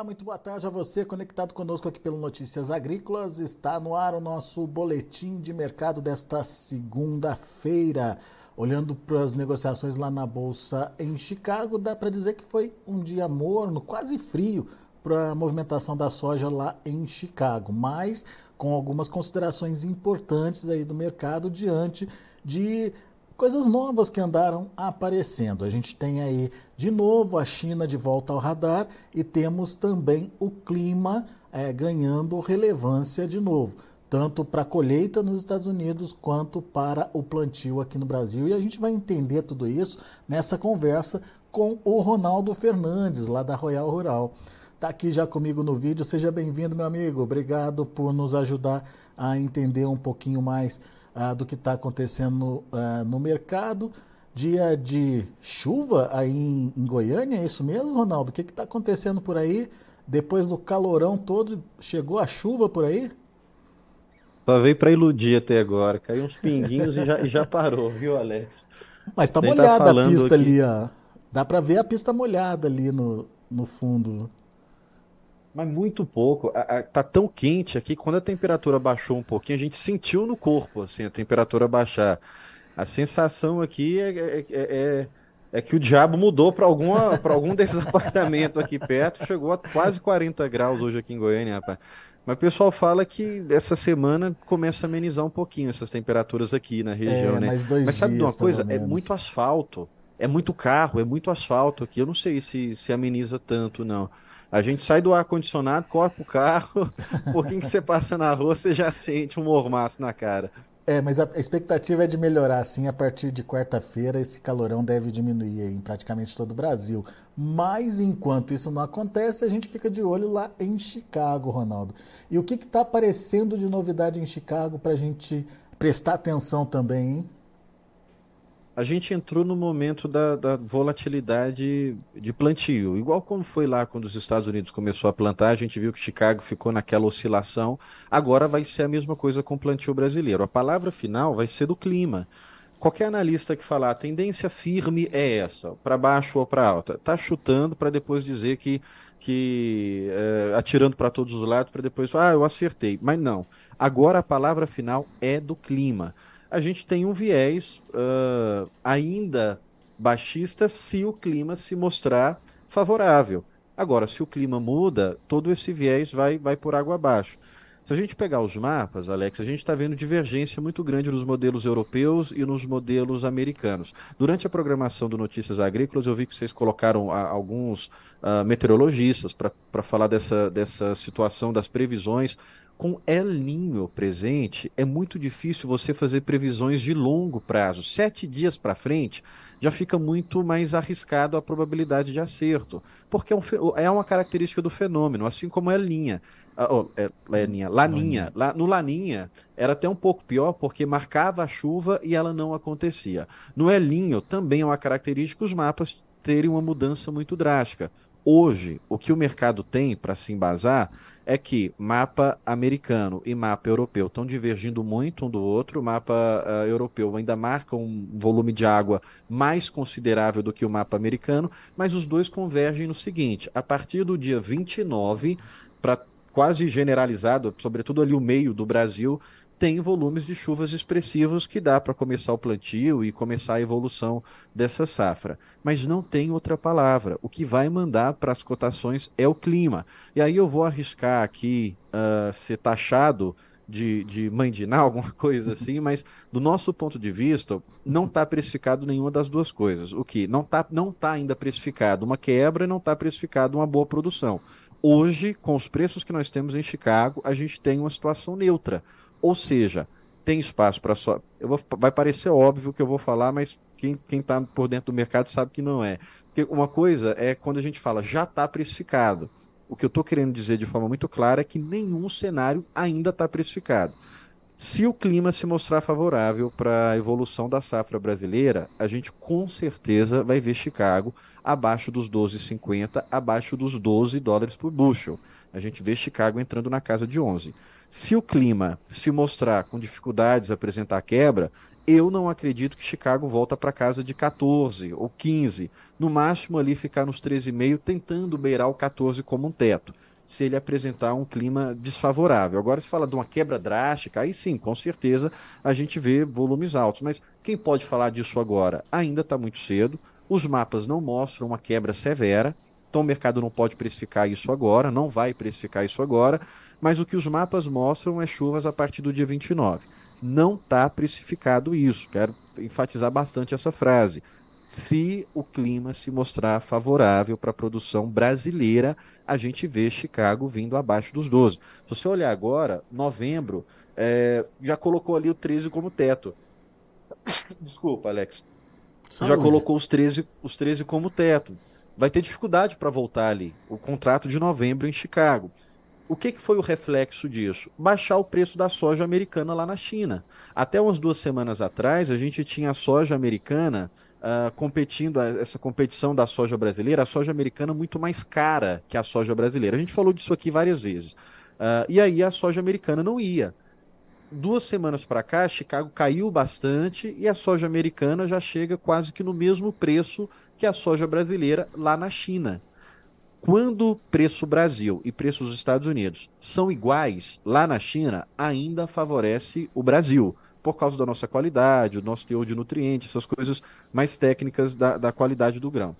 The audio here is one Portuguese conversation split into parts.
Olá, muito boa tarde a você conectado conosco aqui pelo Notícias Agrícolas. Está no ar o nosso boletim de mercado desta segunda-feira. Olhando para as negociações lá na bolsa em Chicago, dá para dizer que foi um dia morno, quase frio para a movimentação da soja lá em Chicago, mas com algumas considerações importantes aí do mercado diante de coisas novas que andaram aparecendo. A gente tem aí de novo a China de volta ao radar e temos também o clima é, ganhando relevância de novo, tanto para a colheita nos Estados Unidos quanto para o plantio aqui no Brasil. E a gente vai entender tudo isso nessa conversa com o Ronaldo Fernandes, lá da Royal Rural. Está aqui já comigo no vídeo. Seja bem-vindo, meu amigo. Obrigado por nos ajudar a entender um pouquinho mais ah, do que está acontecendo ah, no mercado. Dia de chuva aí em, em, Goiânia, é isso mesmo, Ronaldo? O que está acontecendo por aí? Depois do calorão todo, chegou a chuva por aí? Só veio para iludir até agora. Caiu uns pinguinhos e, já, e já parou, viu, Alex? Mas está tá molhada tá a pista aqui... ali, ó. Dá para ver a pista molhada ali no, no fundo. Mas muito pouco. A, a, tá tão quente aqui, quando a temperatura baixou um pouquinho, a gente sentiu no corpo, assim, a temperatura baixar. A sensação aqui é, é, é, é, é que o diabo mudou para algum desses apartamentos aqui perto, chegou a quase 40 graus hoje aqui em Goiânia, rapaz. Mas o pessoal fala que essa semana começa a amenizar um pouquinho essas temperaturas aqui na região, é, né? Mas sabe de uma coisa? É muito asfalto, é muito carro, é muito asfalto aqui. Eu não sei se, se ameniza tanto, não. A gente sai do ar-condicionado, corre pro carro, um pouquinho que você passa na rua, você já sente um mormaço na cara. É, mas a expectativa é de melhorar, sim. A partir de quarta-feira, esse calorão deve diminuir em praticamente todo o Brasil. Mas enquanto isso não acontece, a gente fica de olho lá em Chicago, Ronaldo. E o que está aparecendo de novidade em Chicago para a gente prestar atenção também, hein? A gente entrou no momento da, da, volatilidade de plantio. Igual como foi lá quando os Estados Unidos começou a plantar, a gente viu que Chicago ficou naquela oscilação. Agora vai ser a mesma coisa com o plantio brasileiro. A palavra final vai ser do clima. Qualquer analista que falar a tendência firme é essa, para baixo ou para alta, está chutando para depois dizer que, que é, atirando para todos os lados, para depois falar, ah, eu acertei. Mas não. Agora a palavra final é do clima a gente tem um viés uh, ainda baixista se o clima se mostrar favorável. Agora, se o clima muda, todo esse viés vai, vai por água abaixo. Se a gente pegar os mapas, Alex, a gente está vendo divergência muito grande nos modelos europeus e nos modelos americanos. Durante a programação do Notícias Agrícolas, eu vi que vocês colocaram a, alguns uh, meteorologistas para falar dessa, dessa situação das previsões com El Ninho presente, é muito difícil você fazer previsões de longo prazo. Sete dias para frente já fica muito mais arriscado a probabilidade de acerto, porque é, um, é uma característica do fenômeno, assim como El Ninha. Oh, é, Laninha, Laninha. Lá, no Laninha era até um pouco pior porque marcava a chuva e ela não acontecia. No Elinho também é uma característica os mapas terem uma mudança muito drástica. Hoje, o que o mercado tem para se embasar é que mapa americano e mapa europeu estão divergindo muito um do outro. O mapa uh, europeu ainda marca um volume de água mais considerável do que o mapa americano, mas os dois convergem no seguinte: a partir do dia 29, para quase generalizado, sobretudo ali o meio do Brasil, tem volumes de chuvas expressivos que dá para começar o plantio e começar a evolução dessa safra. Mas não tem outra palavra. O que vai mandar para as cotações é o clima. E aí eu vou arriscar aqui uh, ser taxado de, de mandinar, alguma coisa assim, mas do nosso ponto de vista, não está precificado nenhuma das duas coisas. O que? Não está não tá ainda precificado uma quebra e não está precificado uma boa produção. Hoje, com os preços que nós temos em Chicago, a gente tem uma situação neutra ou seja, tem espaço para só. Eu vou... Vai parecer óbvio que eu vou falar, mas quem está por dentro do mercado sabe que não é. Porque uma coisa é quando a gente fala já está precificado. O que eu estou querendo dizer de forma muito clara é que nenhum cenário ainda está precificado. Se o clima se mostrar favorável para a evolução da safra brasileira, a gente com certeza vai ver Chicago abaixo dos 12,50, abaixo dos 12 dólares por bushel. A gente vê Chicago entrando na casa de 11. Se o clima se mostrar com dificuldades, apresentar quebra, Eu não acredito que Chicago volta para casa de 14 ou 15. No máximo ali ficar nos 13,5, tentando beirar o 14 como um teto se ele apresentar um clima desfavorável. Agora, se fala de uma quebra drástica, aí sim, com certeza a gente vê volumes altos. Mas quem pode falar disso agora? Ainda está muito cedo. Os mapas não mostram uma quebra severa, então o mercado não pode precificar isso agora, não vai precificar isso agora. Mas o que os mapas mostram é chuvas a partir do dia 29. Não está precificado isso. Quero enfatizar bastante essa frase se o clima se mostrar favorável para a produção brasileira, a gente vê Chicago vindo abaixo dos 12. Se você olhar agora, novembro, é, já colocou ali o 13 como teto. Desculpa, Alex. Saúde. Já colocou os 13, os 13 como teto. Vai ter dificuldade para voltar ali. O contrato de novembro em Chicago. O que, que foi o reflexo disso? Baixar o preço da soja americana lá na China. Até umas duas semanas atrás, a gente tinha a soja americana uh, competindo, essa competição da soja brasileira, a soja americana muito mais cara que a soja brasileira. A gente falou disso aqui várias vezes. Uh, e aí a soja americana não ia. Duas semanas para cá, Chicago caiu bastante e a soja americana já chega quase que no mesmo preço que a soja brasileira lá na China. Quando preço Brasil e preço dos Estados Unidos são iguais lá na China, ainda favorece o Brasil por causa da nossa qualidade, o nosso teor de nutrientes, essas coisas mais técnicas da, da qualidade do grão.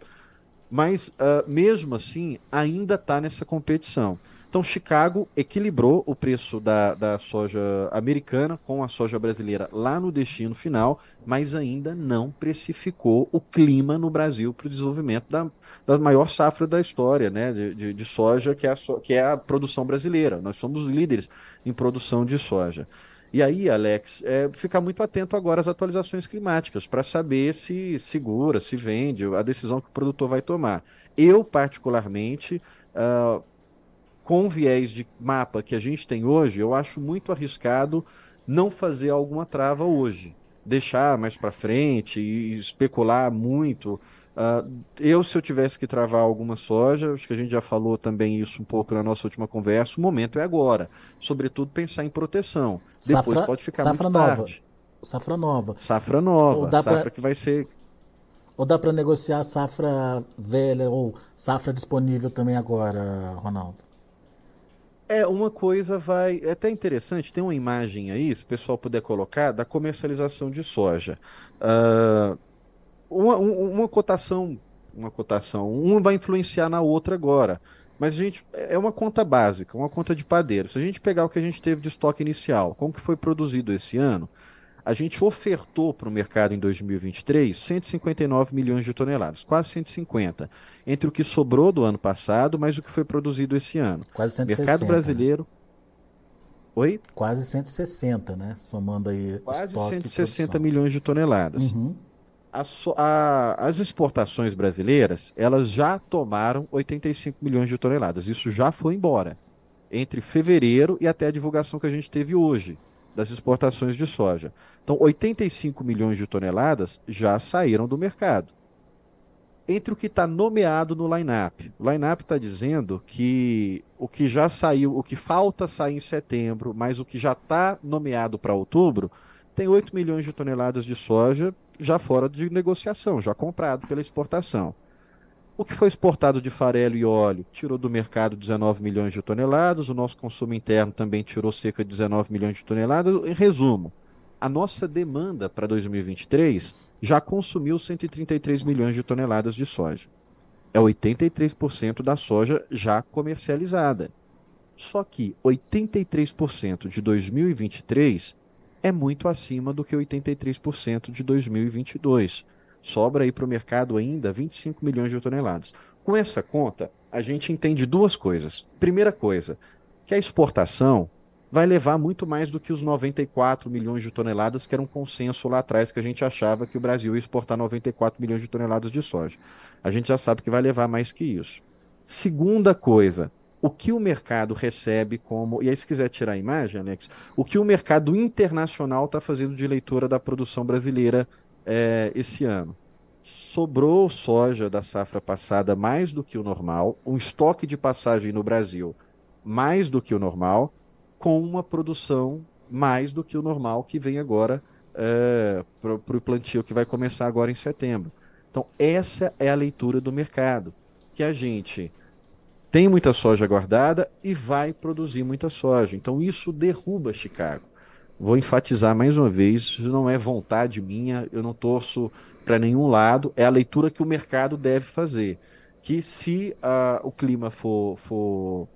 Mas, uh, mesmo assim, ainda está nessa competição. Então, Chicago equilibrou o preço da, da soja americana com a soja brasileira lá no destino final, mas ainda não precificou o clima no Brasil para o desenvolvimento da, da maior safra da história né, de, de, de soja, que é, a, que é a produção brasileira. Nós somos líderes em produção de soja. E aí, Alex, é, ficar muito atento agora às atualizações climáticas para saber se segura, se vende, a decisão que o produtor vai tomar. Eu, particularmente, uh, com o viés de mapa que a gente tem hoje, eu acho muito arriscado não fazer alguma trava hoje. Deixar mais para frente e especular muito. Uh, eu, se eu tivesse que travar alguma soja, acho que a gente já falou também isso um pouco na nossa última conversa, o momento é agora. Sobretudo pensar em proteção. Depois safra, pode ficar safra muito nova. tarde. Safra nova. Safra nova. Safra pra... que vai ser. Ou dá para negociar safra velha ou safra disponível também agora, Ronaldo? É, uma coisa vai. É até interessante, tem uma imagem aí, se o pessoal puder colocar, da comercialização de soja. Uh, uma, uma cotação, uma cotação, uma vai influenciar na outra agora. Mas, gente, é uma conta básica, uma conta de padeiro. Se a gente pegar o que a gente teve de estoque inicial, como que foi produzido esse ano, a gente ofertou para o mercado em 2023 159 milhões de toneladas, quase 150, entre o que sobrou do ano passado, mais o que foi produzido esse ano. Quase 160. Mercado brasileiro. Oi? Quase 160, né? Somando aí. Quase 160 milhões de toneladas. Uhum a, a, as exportações brasileiras elas já tomaram 85 milhões de toneladas. Isso já foi embora entre fevereiro e até a divulgação que a gente teve hoje das exportações de soja. Então, 85 milhões de toneladas já saíram do mercado. Entre o que está nomeado no line-up, o line-up está dizendo que o que já saiu, o que falta sair em setembro, mas o que já está nomeado para outubro, tem 8 milhões de toneladas de soja já fora de negociação, já comprado pela exportação. O que foi exportado de farelo e óleo tirou do mercado 19 milhões de toneladas, o nosso consumo interno também tirou cerca de 19 milhões de toneladas. Em resumo, a nossa demanda para 2023 já consumiu 133 milhões de toneladas de soja. É 83% da soja já comercializada. Só que 83% de 2023 é muito acima do que 83% de 2022. Sobra aí para o mercado ainda 25 milhões de toneladas. Com essa conta, a gente entende duas coisas. Primeira coisa, que a exportação vai levar muito mais do que os 94 milhões de toneladas, que era um consenso lá atrás, que a gente achava que o Brasil ia exportar 94 milhões de toneladas de soja. A gente já sabe que vai levar mais que isso. Segunda coisa, o que o mercado recebe como. E aí, se quiser tirar a imagem, Alex, o que o mercado internacional está fazendo de leitura da produção brasileira é, esse ano. Sobrou soja da safra passada mais do que o normal, um estoque de passagem no Brasil mais do que o normal, com uma produção mais do que o normal que vem agora é, para o plantio que vai começar agora em setembro. Então, essa é a leitura do mercado, que a gente tem muita soja guardada e vai produzir muita soja. Então, isso derruba Chicago. Vou enfatizar mais uma vez, isso não é vontade minha, eu não torço para nenhum lado, é a leitura que o mercado deve fazer. Que se uh, o clima for, for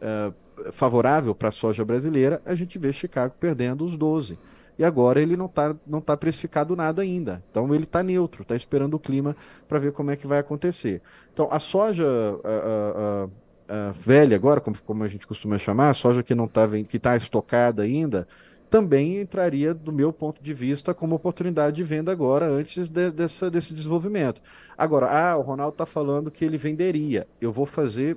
uh, favorável para a soja brasileira, a gente vê Chicago perdendo os 12 e agora ele não está não tá precificado nada ainda. Então ele está neutro, está esperando o clima para ver como é que vai acontecer. Então a soja a, velha agora, como, como a gente costuma chamar, a soja que não está que está estocada ainda, também entraria, do meu ponto de vista, como oportunidade de venda agora, antes de, dessa, desse desenvolvimento. Agora, ah, o Ronaldo está falando que ele venderia. Eu vou fazer,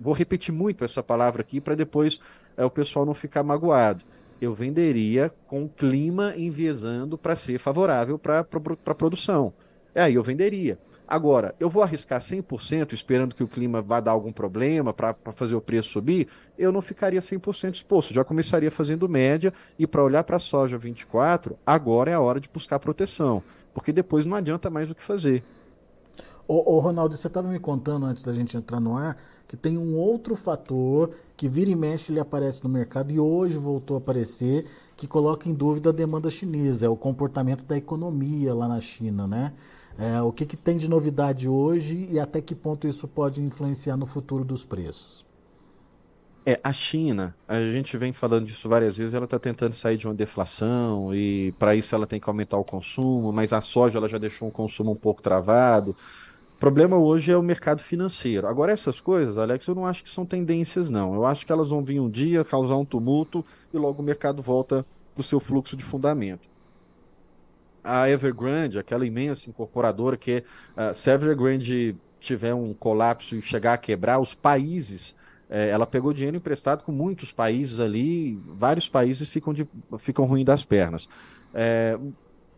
vou repetir muito essa palavra aqui para depois é, o pessoal não ficar magoado eu venderia com o clima enviesando para ser favorável para a produção. É aí eu venderia. Agora, eu vou arriscar 100% esperando que o clima vá dar algum problema para fazer o preço subir? Eu não ficaria 100% exposto, já começaria fazendo média e para olhar para a soja 24, agora é a hora de buscar proteção, porque depois não adianta mais o que fazer. Ô, ô Ronaldo, você estava me contando antes da gente entrar no ar que tem um outro fator que vira e mexe ele aparece no mercado e hoje voltou a aparecer que coloca em dúvida a demanda chinesa, é o comportamento da economia lá na China, né? É, o que, que tem de novidade hoje e até que ponto isso pode influenciar no futuro dos preços? É, a China, a gente vem falando disso várias vezes, ela está tentando sair de uma deflação e para isso ela tem que aumentar o consumo, mas a soja ela já deixou o consumo um pouco travado problema hoje é o mercado financeiro. Agora, essas coisas, Alex, eu não acho que são tendências, não. Eu acho que elas vão vir um dia, causar um tumulto e logo o mercado volta para o seu fluxo de fundamento. A Evergrande, aquela imensa incorporadora que, uh, se a Evergrande tiver um colapso e chegar a quebrar, os países eh, ela pegou dinheiro emprestado com muitos países ali, vários países ficam, de, ficam ruins das pernas. É,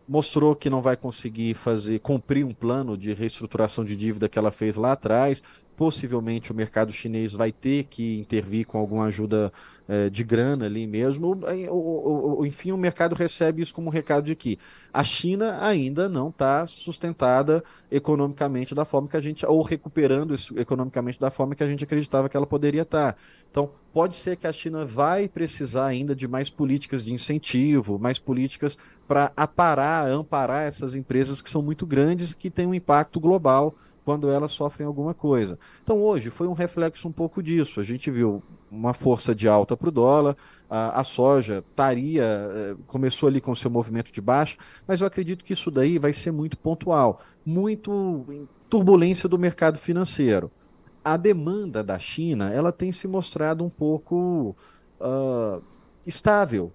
mostrou que não vai conseguir fazer cumprir um plano de reestruturação de dívida que ela fez lá atrás. Possivelmente o mercado chinês vai ter que intervir com alguma ajuda é, de grana ali mesmo. O, o, enfim, o mercado recebe isso como um recado de que a China ainda não está sustentada economicamente da forma que a gente, ou recuperando isso economicamente da forma que a gente acreditava que ela poderia estar. Tá. Então, pode ser que a China vai precisar ainda de mais políticas de incentivo, mais políticas para aparar, amparar essas empresas que são muito grandes e que têm um impacto global quando elas sofrem alguma coisa. Então hoje foi um reflexo um pouco disso. A gente viu uma força de alta para o dólar, a, a, soja estaria, eh, começou ali com seu movimento de baixo, mas eu acredito que isso daí vai ser muito pontual, muito turbulência do mercado financeiro. A demanda da China, ela tem se mostrado um pouco uh, estável.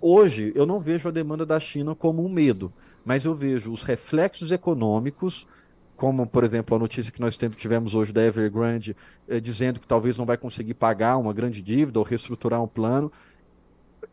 Hoje, eu não vejo a demanda da China como um medo, mas eu vejo os reflexos econômicos como por exemplo a notícia que nós tivemos hoje da Evergrande eh, dizendo que talvez não vai conseguir pagar uma grande dívida ou reestruturar um plano,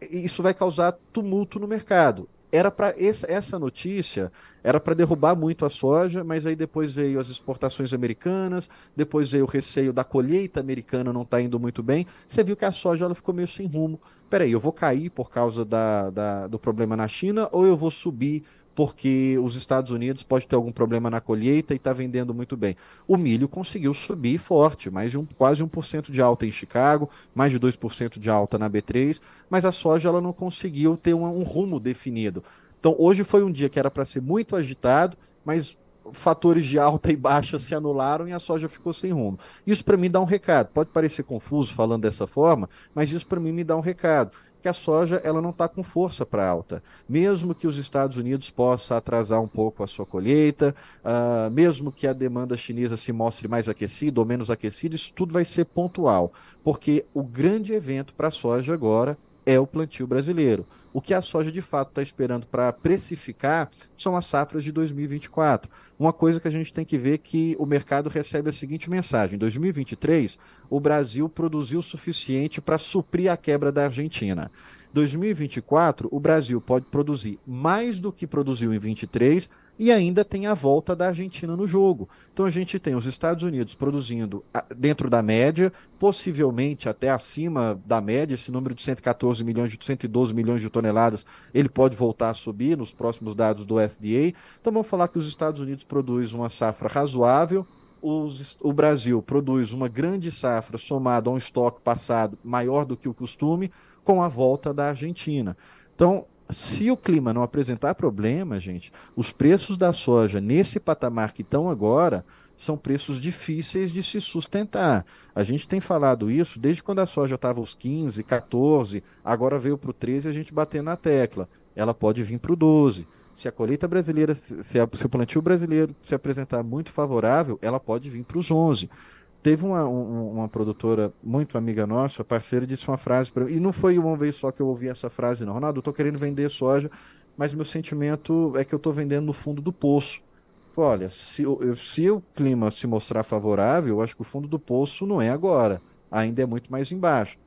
isso vai causar tumulto no mercado. Era para essa notícia era para derrubar muito a soja, mas aí depois veio as exportações americanas, depois veio o receio da colheita americana não estar tá indo muito bem. Você viu que a soja ela ficou meio sem rumo. Peraí, eu vou cair por causa da, da do problema na China ou eu vou subir porque os Estados Unidos pode ter algum problema na colheita e está vendendo muito bem. O milho conseguiu subir forte, mais de um, quase 1% de alta em Chicago, mais de 2% de alta na B3, mas a soja ela não conseguiu ter um, um rumo definido. Então hoje foi um dia que era para ser muito agitado, mas fatores de alta e baixa se anularam e a soja ficou sem rumo. Isso para mim dá um recado. Pode parecer confuso falando dessa forma, mas isso para mim me dá um recado que a soja ela não está com força para alta. Mesmo que os Estados Unidos possa atrasar um pouco a sua colheita, uh, mesmo que a demanda chinesa se mostre mais aquecida ou menos aquecida, isso tudo vai ser pontual, porque o grande evento para a soja agora é o plantio brasileiro. O que a soja de fato está esperando para precificar são as safras de 2024. Uma coisa que a gente tem que ver que o mercado recebe a seguinte mensagem: em 2023, o Brasil produziu o suficiente para suprir a quebra da Argentina. 2024, o Brasil pode produzir mais do que produziu em 23 e ainda tem a volta da Argentina no jogo. Então a gente tem os Estados Unidos produzindo dentro da média, possivelmente até acima da média, esse número de 114 milhões, de 112 milhões de toneladas, ele pode voltar a subir nos próximos dados do FDA. Então vamos falar que os Estados Unidos produzem uma safra razoável, os, o Brasil produz uma grande safra somada a um estoque passado maior do que o costume, com a volta da Argentina. Então, se o clima não apresentar problema, gente, os preços da soja nesse patamar que estão agora são preços difíceis de se sustentar. A gente tem falado isso desde quando a soja estava aos 15, 14, agora veio para o 13 e a gente bater na tecla. Ela pode vir para o 12. Se a colheita brasileira, se, a, se o plantio brasileiro se apresentar muito favorável, ela pode vir para os 11. Teve uma, um, uma produtora muito amiga nossa, parceira, disse uma frase para mim, e não foi uma vez só que eu ouvi essa frase, não. Ronaldo, eu estou querendo vender soja, mas meu sentimento é que eu estou vendendo no fundo do poço. Olha, se, se o clima se mostrar favorável, eu acho que o fundo do poço não é agora, ainda é muito mais embaixo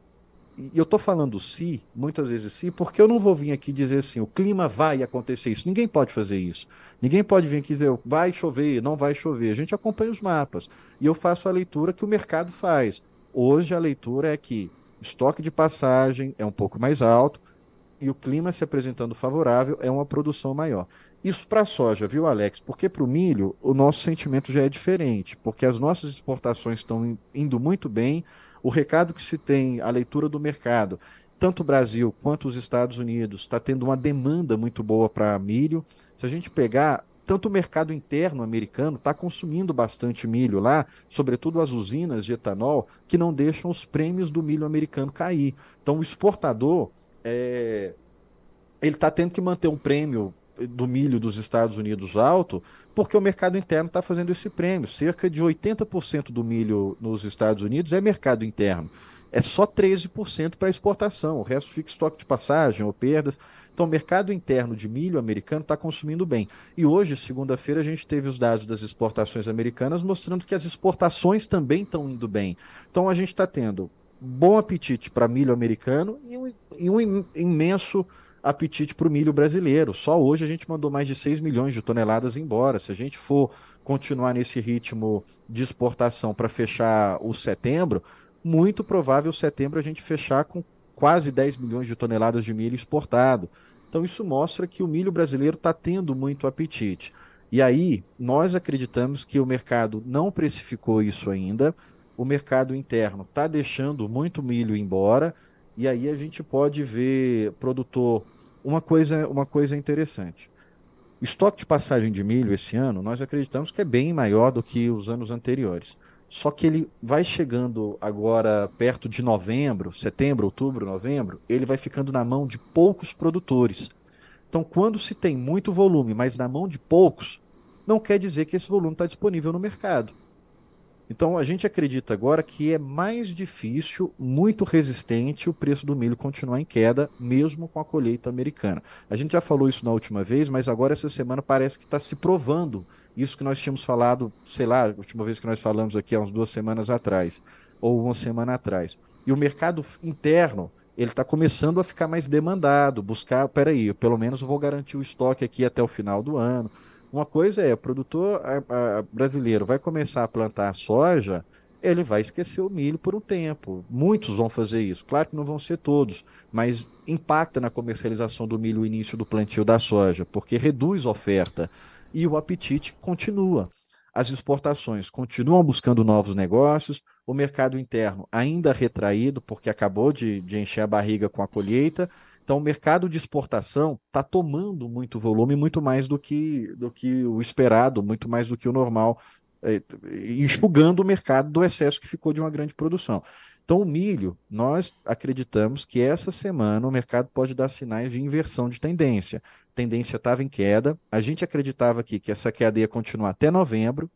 e eu estou falando se, muitas vezes se, porque eu não vou vir aqui dizer assim, o clima vai acontecer isso. Ninguém pode fazer isso. Ninguém pode vir aqui dizer, vai chover, não vai chover. A gente acompanha os mapas. E eu faço a leitura que o mercado faz. Hoje a leitura é que estoque de passagem é um pouco mais alto e o clima se apresentando favorável é uma produção maior. Isso para a soja, viu, Alex? Porque para o milho o nosso sentimento já é diferente, porque as nossas exportações estão indo muito bem o recado que se tem, a leitura do mercado, tanto o Brasil quanto os Estados Unidos, está tendo uma demanda muito boa para milho. Se a gente pegar, tanto o mercado interno americano está consumindo bastante milho lá, sobretudo as usinas de etanol, que não deixam os prêmios do milho americano cair. Então, o exportador é, ele está tendo que manter um prêmio do milho dos Estados Unidos alto, porque o mercado interno está fazendo esse prêmio. Cerca de 80% do milho nos Estados Unidos é mercado interno. É só 13% para exportação, o resto fica estoque de passagem ou perdas. Então, o mercado interno de milho americano está consumindo bem. E hoje, segunda-feira, a gente teve os dados das exportações americanas mostrando que as exportações também estão indo bem. Então, a gente está tendo bom apetite para milho americano e um, e um imenso apetite para o milho brasileiro. Só hoje a gente mandou mais de 6 milhões de toneladas embora. Se a gente for continuar nesse ritmo de exportação para fechar o setembro, muito provável setembro a gente fechar com quase 10 milhões de toneladas de milho exportado. Então isso mostra que o milho brasileiro está tendo muito apetite. E aí, nós acreditamos que o mercado não precificou isso ainda, o mercado interno está deixando muito milho embora, e aí a gente pode ver produtor uma coisa, uma coisa interessante. O estoque de passagem de milho esse ano, nós acreditamos que é bem maior do que os anos anteriores. Só que ele vai chegando agora perto de novembro, setembro, outubro, novembro, ele vai ficando na mão de poucos produtores. Então, quando se tem muito volume, mas na mão de poucos, não quer dizer que esse volume está disponível no mercado. Então a gente acredita agora que é mais difícil, muito resistente o preço do milho continuar em queda, mesmo com a colheita americana. A gente já falou isso na última vez, mas agora essa semana parece que está se provando isso que nós tínhamos falado, sei lá, a última vez que nós falamos aqui há umas duas semanas atrás, ou uma semana atrás. E o mercado interno, ele está começando a ficar mais demandado, buscar, peraí, eu pelo menos vou garantir o estoque aqui até o final do ano uma coisa é, o produtor a, a, brasileiro vai começar a plantar soja, ele vai esquecer o milho por um tempo. Muitos vão fazer isso. Claro que não vão ser todos, mas impacta na comercialização do milho o início do plantio da soja, porque reduz a oferta e o apetite continua. As exportações continuam buscando novos negócios, o mercado interno ainda retraído, porque acabou de, de encher a barriga com a colheita, então, o mercado de exportação está tomando muito volume, muito mais do que, do que o esperado, muito mais do que o normal, é, enxugando o mercado do excesso que ficou de uma grande produção. Então, o milho, nós acreditamos que essa semana o mercado pode dar sinais de inversão de tendência. A tendência estava em queda, a gente acreditava aqui que essa queda ia continuar até novembro,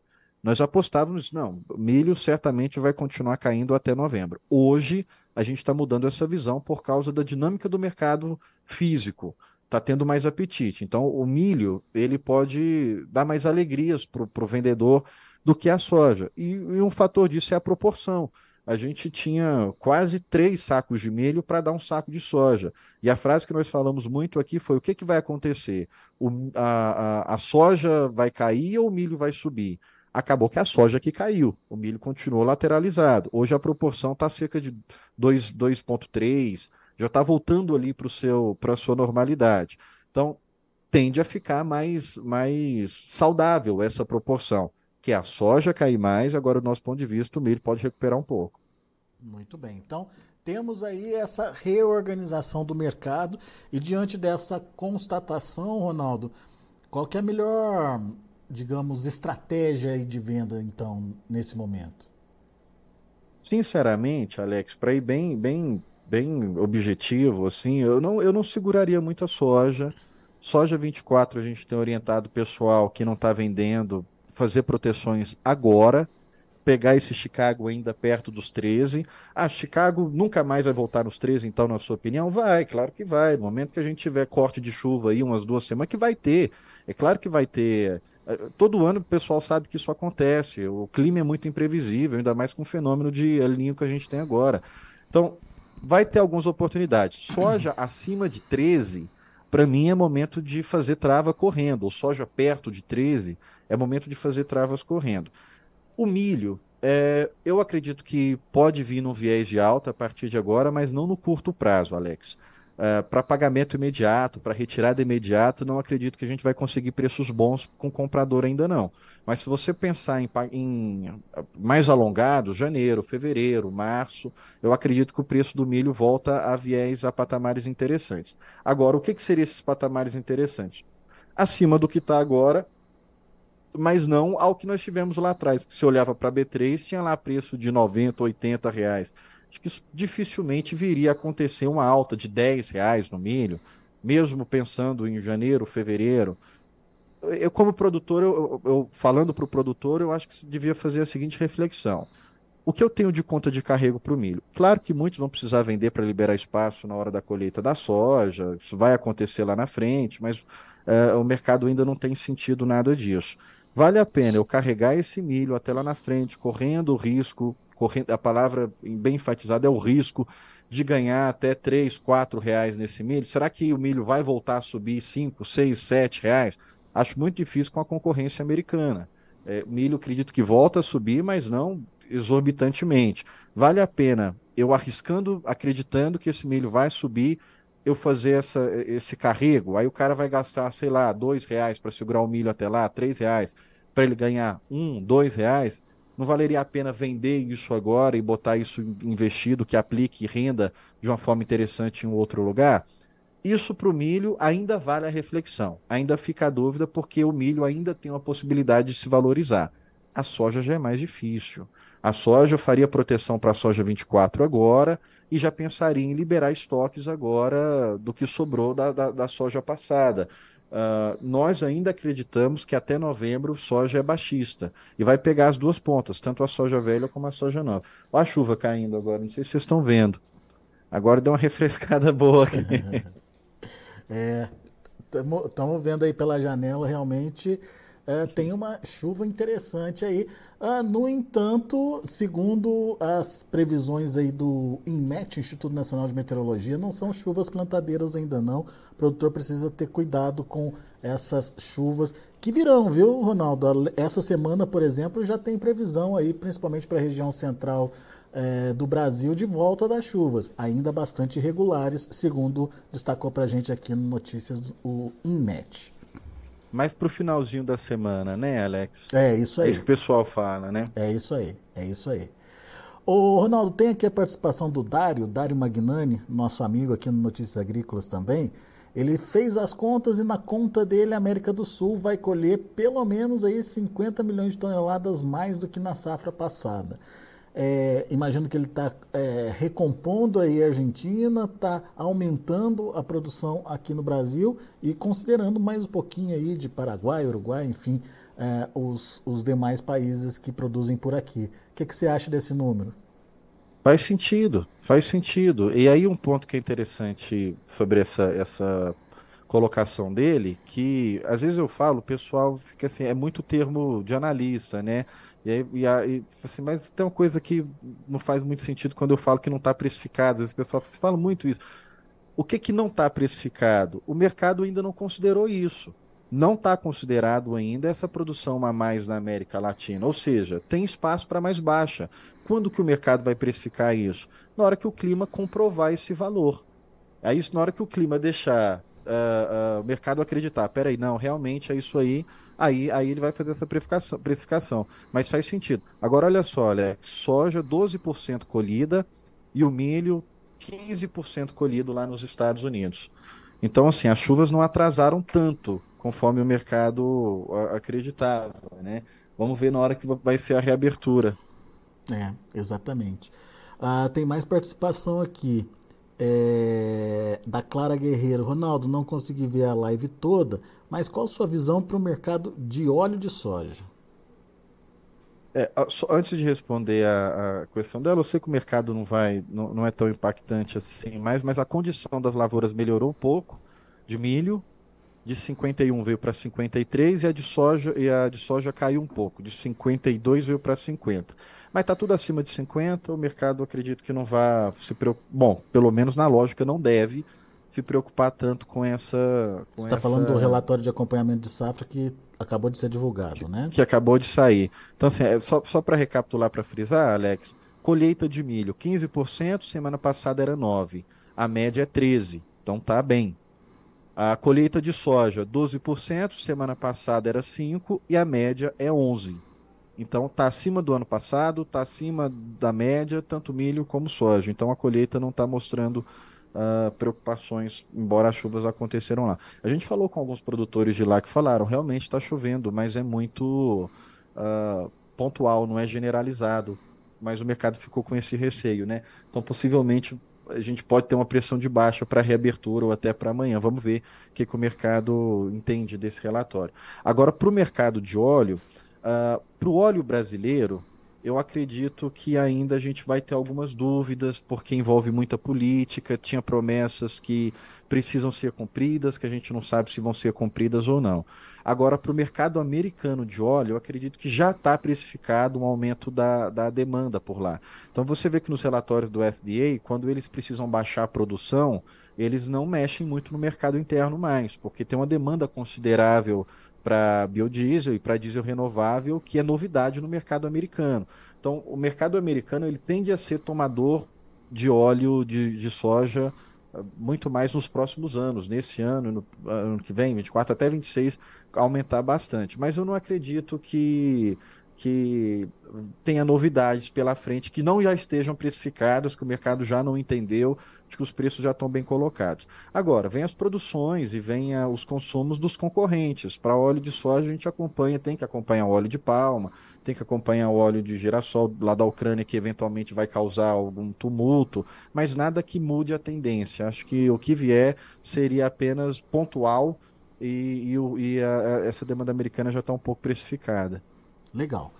nós apostávamos, não, milho certamente vai continuar caindo até novembro. Hoje, a gente está mudando essa visão por causa da dinâmica do mercado físico. Está tendo mais apetite. Então, o milho ele pode dar mais alegrias para o vendedor do que a soja. E, e um fator disso é a proporção. a gente tinha quase três sacos de milho para dar um saco de soja. E a frase que nós falamos muito aqui foi: o que, que vai acontecer? O, a, a, a soja vai cair ou o milho vai subir? Acabou que a soja que caiu, o milho continuou lateralizado. Hoje a proporção está cerca de 2,3, já está voltando ali para a sua normalidade. Então, tende a ficar mais, mais saudável essa proporção, que a soja cair mais, agora do nosso ponto de vista o milho pode recuperar um pouco. Muito bem. Então, temos aí essa reorganização do mercado e diante dessa constatação, Ronaldo, qual que é a melhor, digamos, estratégia de venda então nesse momento? Sinceramente, Alex, para ir bem, bem, bem objetivo, assim, eu não, eu não seguraria muito a soja. Soja 24 a gente tem orientado o pessoal que não está vendendo fazer proteções agora pegar esse Chicago ainda perto dos 13. Ah, Chicago nunca mais vai voltar nos 13, então, na sua opinião? Vai, claro que vai. No momento que a gente tiver corte de chuva aí, umas duas semanas, que vai ter. É claro que vai ter. Eh, todo ano o pessoal sabe que isso acontece. O clima é muito imprevisível, ainda mais com o fenômeno de Niño que a gente tem agora. Então, vai ter algumas oportunidades. Soja acima de 13, para mim é momento de fazer trava correndo. Ou soja perto de 13, é momento de fazer travas correndo. O milho, é, eu acredito que pode vir num viés de alta a partir de agora, mas não no curto prazo, Alex. É, para pagamento imediato, para retirada imediata, não acredito que a gente vai conseguir preços bons com o comprador ainda não. Mas se você pensar em, em mais alongado, janeiro, fevereiro, março, eu acredito que o preço do milho volta a viés a patamares interessantes. Agora, o que, que seriam esses patamares interessantes? Acima do que está agora, mas não ao que nós tivemos lá atrás. Se olhava para a B3, tinha lá preço de 90, 80 reais. Acho que isso dificilmente viria a acontecer uma alta de 10 reais no milho, mesmo pensando em janeiro, fevereiro. Eu, como produtor, eu, eu falando para o produtor, eu acho que devia fazer a seguinte reflexão. O que eu tenho de conta de carrego para o milho? Claro que muitos vão precisar vender para liberar espaço na hora da colheita da soja, isso vai acontecer lá na frente, mas uh, o mercado ainda não tem sentido nada disso. Vale a pena eu carregar esse milho até lá na frente, correndo o risco, a palavra bem enfatizada é o risco de ganhar até 3, 4 reais nesse milho. Será que o milho vai voltar a subir 5, 6, 7 reais? Acho muito difícil com a concorrência americana. É, milho acredito que volta a subir, mas não exorbitantemente. Vale a pena eu arriscando, acreditando que esse milho vai subir, eu fazer essa, esse carrego, aí o cara vai gastar, sei lá, dois reais para segurar o milho até lá, três reais, para ele ganhar um, dois reais, não valeria a pena vender isso agora e botar isso investido que aplique renda de uma forma interessante em outro lugar? Isso para o milho ainda vale a reflexão, ainda fica a dúvida porque o milho ainda tem uma possibilidade de se valorizar. A soja já é mais difícil. A soja faria proteção para a soja 24 agora, e já pensaria em liberar estoques agora do que sobrou da, da, da soja passada. Uh, nós ainda acreditamos que até novembro soja é baixista e vai pegar as duas pontas, tanto a soja velha como a soja nova. Olha a chuva caindo agora, não sei se vocês estão vendo. Agora deu uma refrescada boa aqui. é, estamos vendo aí pela janela realmente é, tem uma chuva interessante aí. Ah, no entanto, segundo as previsões aí do INMET, Instituto Nacional de Meteorologia, não são chuvas plantadeiras ainda não. O produtor precisa ter cuidado com essas chuvas que virão, viu, Ronaldo? Essa semana, por exemplo, já tem previsão aí, principalmente para a região central é, do Brasil, de volta das chuvas, ainda bastante irregulares, segundo destacou para a gente aqui no Notícias o INMET mais pro finalzinho da semana, né, Alex? É isso aí. É isso que o pessoal fala, né? É isso aí, é isso aí. Ô, Ronaldo, tem aqui a participação do Dário, Dário Magnani, nosso amigo aqui no Notícias Agrícolas também. Ele fez as contas e na conta dele a América do Sul vai colher pelo menos aí 50 milhões de toneladas mais do que na safra passada. É, imagino que ele está é, recompondo aí a Argentina, está aumentando a produção aqui no Brasil e considerando mais um pouquinho aí de Paraguai, Uruguai, enfim, é, os, os demais países que produzem por aqui. O que, que você acha desse número? Faz sentido, faz sentido. E aí um ponto que é interessante sobre essa, essa colocação dele, que às vezes eu falo, o pessoal fica assim, é muito termo de analista, né? E aí, e aí assim, mas tem uma coisa que não faz muito sentido quando eu falo que não está precificado. Às vezes o pessoal fala muito isso. O que, que não está precificado? O mercado ainda não considerou isso. Não está considerado ainda essa produção a mais na América Latina. Ou seja, tem espaço para mais baixa. Quando que o mercado vai precificar isso? Na hora que o clima comprovar esse valor. É isso, na hora que o clima deixar uh, uh, o mercado acreditar, peraí, não, realmente é isso aí, aí, aí ele vai fazer essa precificação, precificação. Mas faz sentido. Agora, olha só, olha, soja 12% colhida e o milho 15% colhido lá nos Estados Unidos. Então, assim, as chuvas não atrasaram tanto conforme o mercado acreditava, né? Vamos ver na hora que vai ser a reabertura. É, exatamente. Ah, tem mais participação aqui é, da Clara Guerreiro. Ronaldo, não consegui ver a live toda, mas qual sua visão para o mercado de óleo de soja? É, antes de responder a, a, questão dela, eu sei que o mercado não vai, não, não é tão impactante assim, mas, mas a condição das lavouras melhorou um pouco de milho, de 51 veio para 53 e a de soja e a de soja caiu um pouco, de 52 veio para 50. Mas está tudo acima de 50, o mercado acredito que não vai se preocupar. Bom, pelo menos na lógica não deve se preocupar tanto com essa. Com Você está essa... falando do relatório de acompanhamento de safra que acabou de ser divulgado, que, né? Que acabou de sair. Então, assim, é só, só para recapitular, para frisar, Alex, colheita de milho, 15%, semana passada era 9%, a média é 13%, então tá bem. A colheita de soja, 12%, semana passada era 5% e a média é 11%. Então está acima do ano passado, está acima da média, tanto milho como soja. Então a colheita não está mostrando uh, preocupações, embora as chuvas aconteceram lá. A gente falou com alguns produtores de lá que falaram, realmente está chovendo, mas é muito uh, pontual, não é generalizado. Mas o mercado ficou com esse receio, né? Então possivelmente a gente pode ter uma pressão de baixa para reabertura ou até para amanhã. Vamos ver o que, que o mercado entende desse relatório. Agora, para o mercado de óleo, uh, ah, para o óleo brasileiro, eu acredito que ainda a gente vai ter algumas dúvidas, porque envolve muita política, tinha promessas que precisam ser cumpridas, que a gente não sabe se vão ser cumpridas ou não. Agora, para o mercado americano de óleo, eu acredito que já está precificado um aumento da, da demanda por lá. Então, você vê que nos relatórios do FDA, quando eles precisam baixar a produção, eles não mexem muito no mercado interno mais, porque tem uma demanda considerável para biodiesel e para diesel renovável, que é novidade no mercado americano. Então, o mercado americano ele tende a ser tomador de óleo de, de soja muito mais nos próximos anos, nesse ano, no ano que vem, 24 até 26, aumentar bastante. Mas eu não acredito que que tenha novidades pela frente que não já estejam precificadas, que o mercado já não entendeu, que os preços já estão bem colocados. Agora, vem as produções e vem a, os consumos dos concorrentes. Para óleo de soja, a gente acompanha, tem que acompanhar o óleo de palma, tem que acompanhar o óleo de girassol lá da Ucrânia, que eventualmente vai causar algum tumulto, mas nada que mude a tendência. Acho que o que vier seria apenas pontual e, e, e a, a, essa demanda americana já está um pouco precificada. Legal.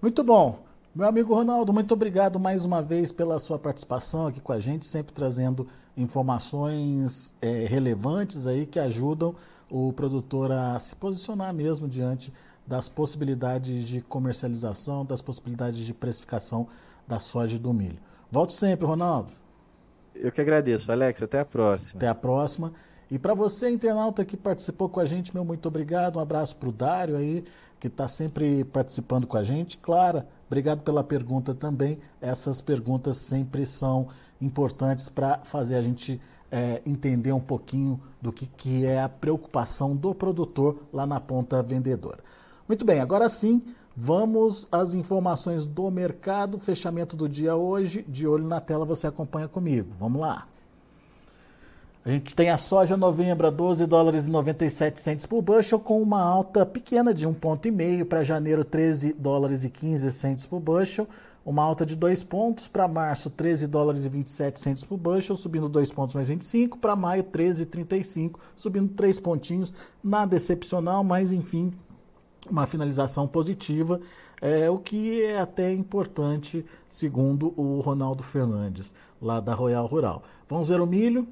Muito bom. Meu amigo Ronaldo, muito obrigado mais uma vez pela sua participação aqui com a gente, sempre trazendo informações é, relevantes aí que ajudam o produtor a se posicionar mesmo diante das possibilidades de comercialização, das possibilidades de precificação da soja e do milho. Volte sempre, Ronaldo. Eu que agradeço, Alex. Até a próxima. Até a próxima. E para você, internauta que participou com a gente, meu muito obrigado. Um abraço para o Dário aí, que está sempre participando com a gente. Clara, obrigado pela pergunta também. Essas perguntas sempre são importantes para fazer a gente é, entender um pouquinho do que, que é a preocupação do produtor lá na ponta vendedora. Muito bem, agora sim, vamos às informações do mercado. Fechamento do dia hoje. De olho na tela, você acompanha comigo. Vamos lá. A gente tem a soja novembro a 12 dólares e 97 centes por bushel, com uma alta pequena de 1,5 para janeiro 13 dólares e 15 centes por bushel, uma alta de 2 pontos para março 13 dólares e 27 centes por bushel, subindo 2 pontos mais 25, para maio 13,35, subindo 3 pontinhos, nada excepcional, mas enfim, uma finalização positiva, é, o que é até importante, segundo o Ronaldo Fernandes, lá da Royal Rural. Vamos ver o milho.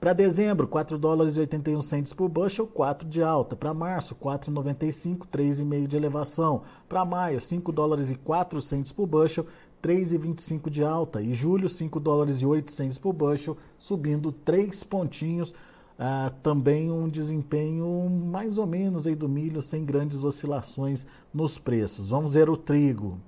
Para dezembro, 4 dólares e 81 centes por bushel, 4 de alta. Para março, 4,95, 3,5 de elevação. Para maio, 5 dólares e 4 centes por bushel, 3,25 de alta. E julho, 5 dólares e 8 centes por bushel, subindo 3 pontinhos. Ah, também um desempenho mais ou menos aí do milho, sem grandes oscilações nos preços. Vamos ver o trigo.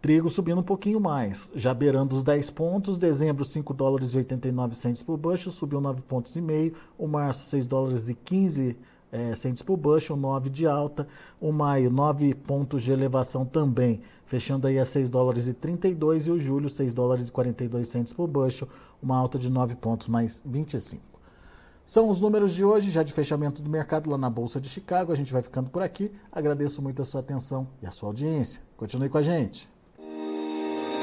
Trigo subindo um pouquinho mais, já beirando os 10 pontos. Dezembro, 5 dólares e 89 centos por bushel, subiu 9 pontos e meio. O março, 6 dólares e 15 é, centos por bushel, 9 de alta. O maio, 9 pontos de elevação também, fechando aí a 6 dólares e 32. E o julho, 6 dólares e 42 centos por bushel, uma alta de 9 pontos mais 25. São os números de hoje, já de fechamento do mercado lá na Bolsa de Chicago. A gente vai ficando por aqui. Agradeço muito a sua atenção e a sua audiência. Continue com a gente.